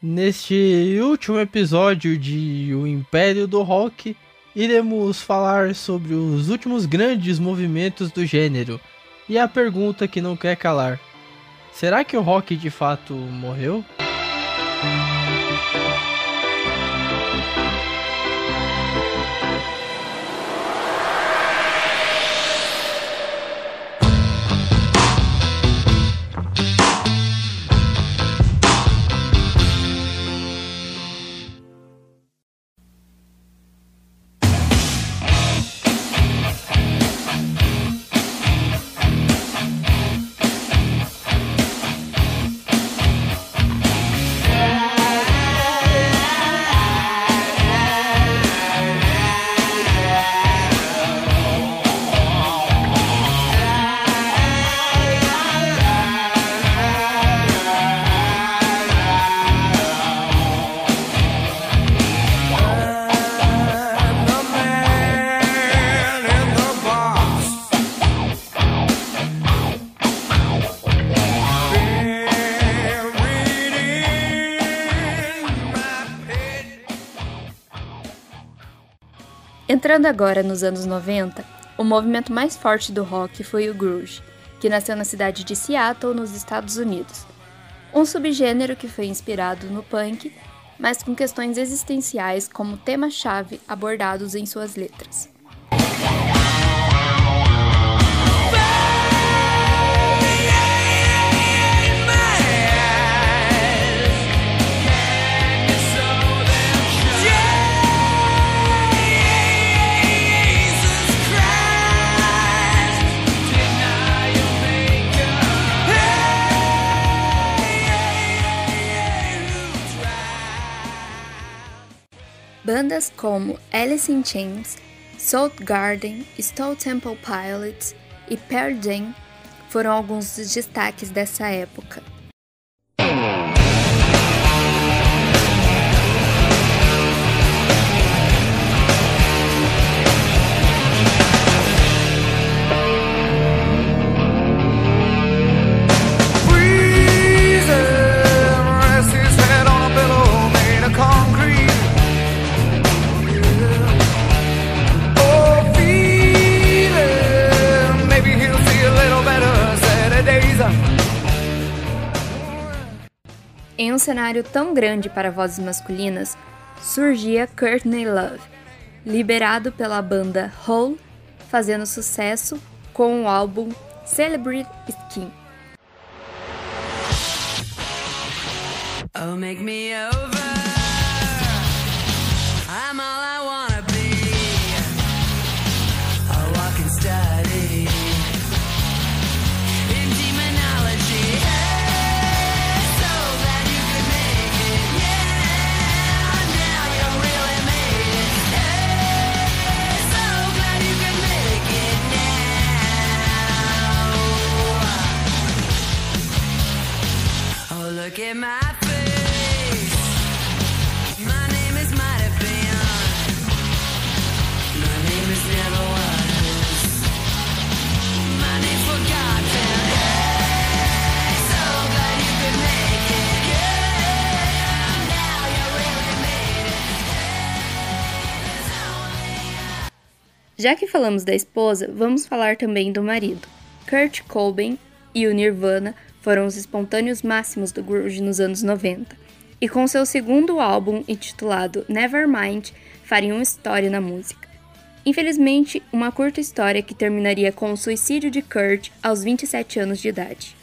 Neste último episódio de O Império do Rock, iremos falar sobre os últimos grandes movimentos do gênero. E a pergunta que não quer calar: será que o rock de fato morreu? Entrando agora nos anos 90, o movimento mais forte do rock foi o grunge, que nasceu na cidade de Seattle, nos Estados Unidos. Um subgênero que foi inspirado no punk, mas com questões existenciais como tema-chave abordados em suas letras. Bandas como Alice in Chains, Garden, Stone Temple Pilots e Pearl Jam foram alguns dos destaques dessa época. Cenário tão grande para vozes masculinas, surgia Courtney Love, liberado pela banda Hole, fazendo sucesso com o álbum Celebrate Skin. Oh, Já que falamos da esposa, vamos falar também do marido. Kurt Cobain e o Nirvana foram os espontâneos máximos do grunge nos anos 90. E com seu segundo álbum, intitulado Nevermind, fariam história na música. Infelizmente, uma curta história que terminaria com o suicídio de Kurt aos 27 anos de idade.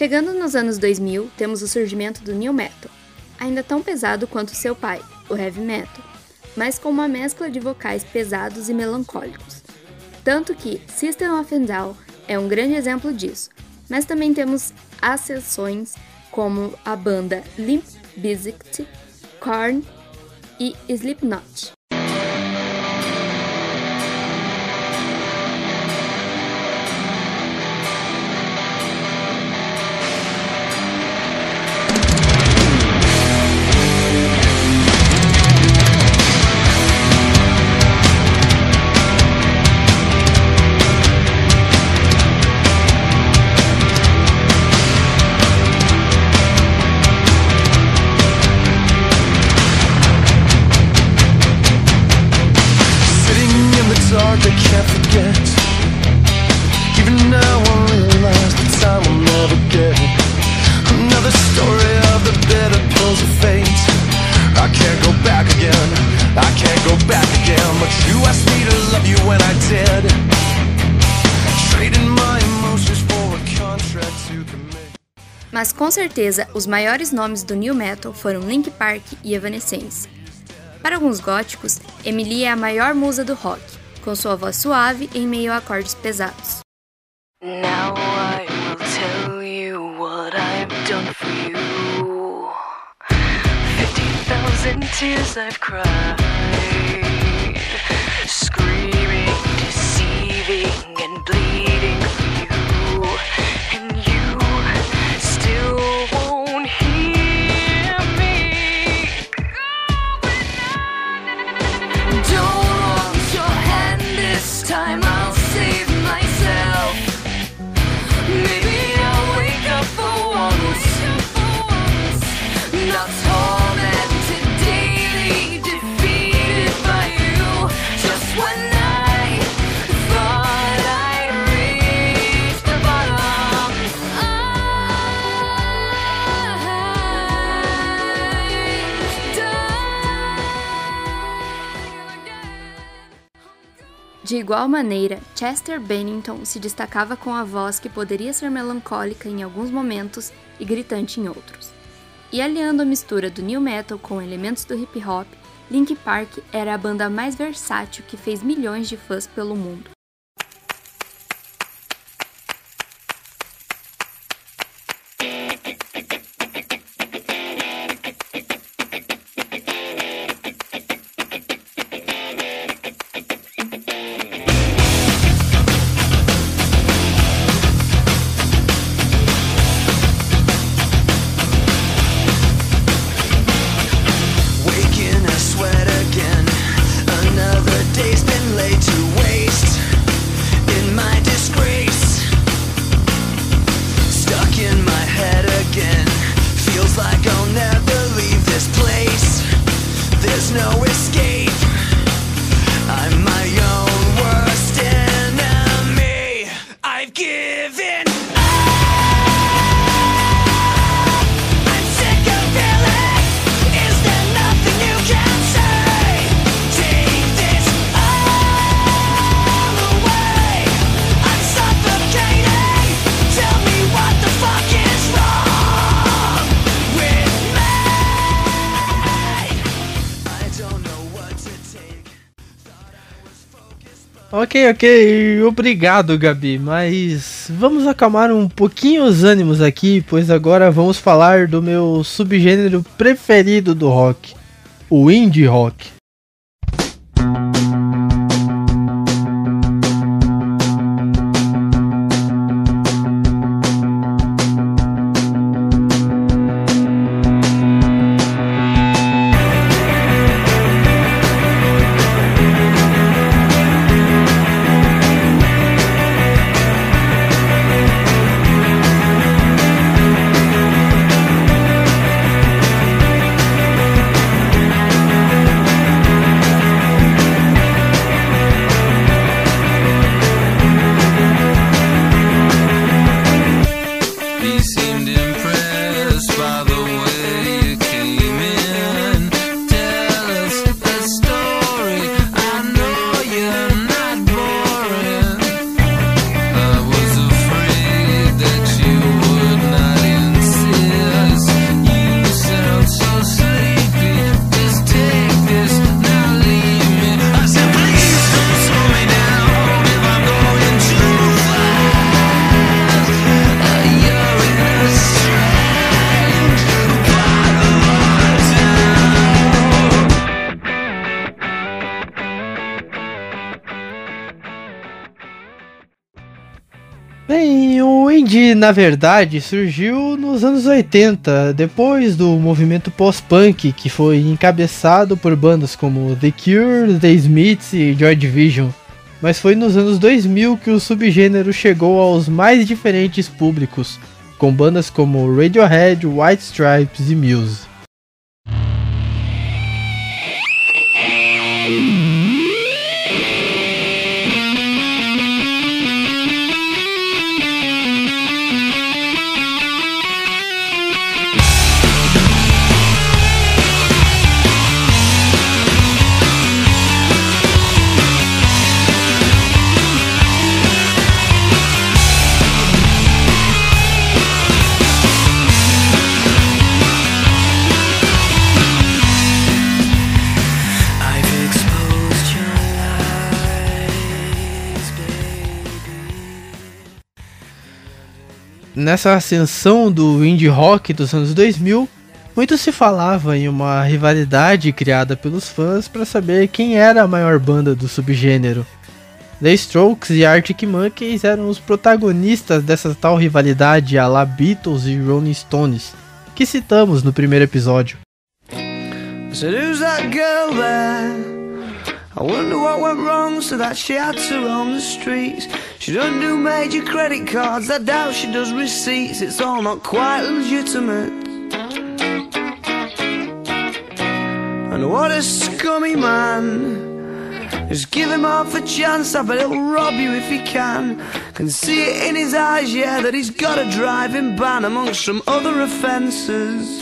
Chegando nos anos 2000, temos o surgimento do new metal, ainda tão pesado quanto seu pai, o heavy metal, mas com uma mescla de vocais pesados e melancólicos. Tanto que System of a Down é um grande exemplo disso, mas também temos acessões como a banda Limp Bizkit, Korn e Slipknot. Com certeza, os maiores nomes do new metal foram Link Park e Evanescence. Para alguns góticos, Emily é a maior musa do rock, com sua voz suave em meio a acordes pesados. Now igual maneira, Chester Bennington se destacava com a voz que poderia ser melancólica em alguns momentos e gritante em outros. E aliando a mistura do new metal com elementos do hip hop, Link Park era a banda mais versátil que fez milhões de fãs pelo mundo. Ok, ok, obrigado Gabi, mas vamos acalmar um pouquinho os ânimos aqui, pois agora vamos falar do meu subgênero preferido do rock, o indie rock. Na verdade, surgiu nos anos 80, depois do movimento post-punk, que foi encabeçado por bandas como The Cure, The Smiths e Joy Division. Mas foi nos anos 2000 que o subgênero chegou aos mais diferentes públicos, com bandas como Radiohead, White Stripes e Muse. Nessa ascensão do indie rock dos anos 2000, muito se falava em uma rivalidade criada pelos fãs para saber quem era a maior banda do subgênero. The Strokes e Arctic Monkeys eram os protagonistas dessa tal rivalidade a la Beatles e Rolling Stones, que citamos no primeiro episódio. So I wonder what went wrong so that she had to roam the streets. She doesn't do major credit cards, I doubt she does receipts. It's all not quite legitimate. And what a scummy man. Just give him half a chance, I bet he'll rob you if he can. Can see it in his eyes, yeah, that he's got a driving ban amongst some other offences.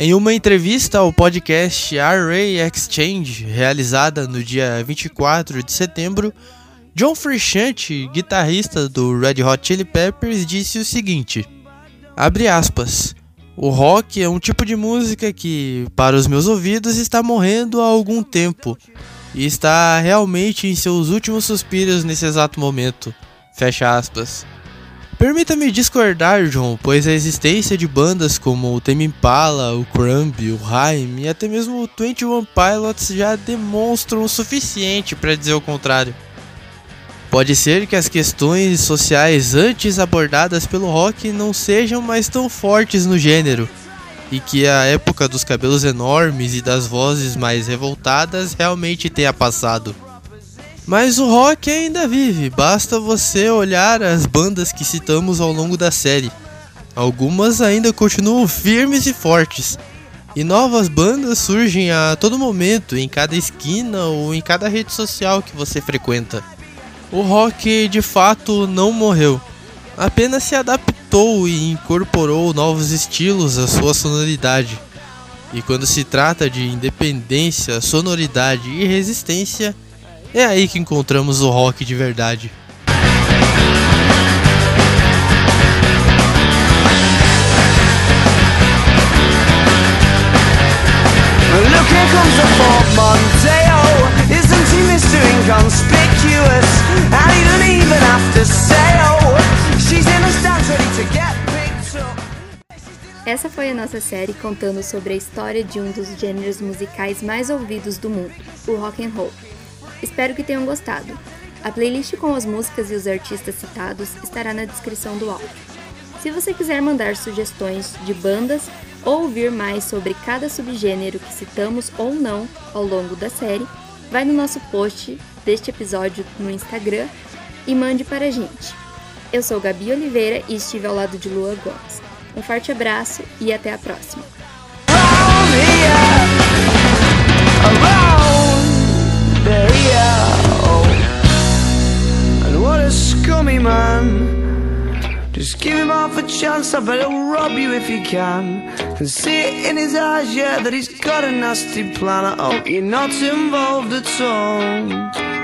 Em uma entrevista ao podcast Array Exchange, realizada no dia 24 de setembro, John Frusciante, guitarrista do Red Hot Chili Peppers, disse o seguinte: Abre aspas. O rock é um tipo de música que, para os meus ouvidos, está morrendo há algum tempo e está realmente em seus últimos suspiros nesse exato momento. Fecha aspas. Permita-me discordar, João, pois a existência de bandas como o Tame Impala, o Crumb, o Haim e até mesmo o 21 Pilots já demonstram o suficiente para dizer o contrário. Pode ser que as questões sociais antes abordadas pelo rock não sejam mais tão fortes no gênero, e que a época dos cabelos enormes e das vozes mais revoltadas realmente tenha passado. Mas o rock ainda vive, basta você olhar as bandas que citamos ao longo da série. Algumas ainda continuam firmes e fortes, e novas bandas surgem a todo momento, em cada esquina ou em cada rede social que você frequenta. O rock de fato não morreu, apenas se adaptou e incorporou novos estilos à sua sonoridade. E quando se trata de independência, sonoridade e resistência, é aí que encontramos o rock de verdade. Look, here comes portmanteau Isn't he Mr. Inconspicuous? And he doesn't even have to say oh She's in a stance ready to get picked up Essa foi a nossa série contando sobre a história de um dos gêneros musicais mais ouvidos do mundo, o rock and roll. Espero que tenham gostado. A playlist com as músicas e os artistas citados estará na descrição do áudio. Se você quiser mandar sugestões de bandas ou ouvir mais sobre cada subgênero que citamos ou não ao longo da série, vai no nosso post deste episódio no Instagram e mande para a gente. Eu sou Gabi Oliveira e estive ao lado de Lua Gomes. Um forte abraço e até a próxima! Half a chance, I bet he'll rob you if he can. And see it in his eyes, yeah, that he's got a nasty plan. I hope you're not involved at all.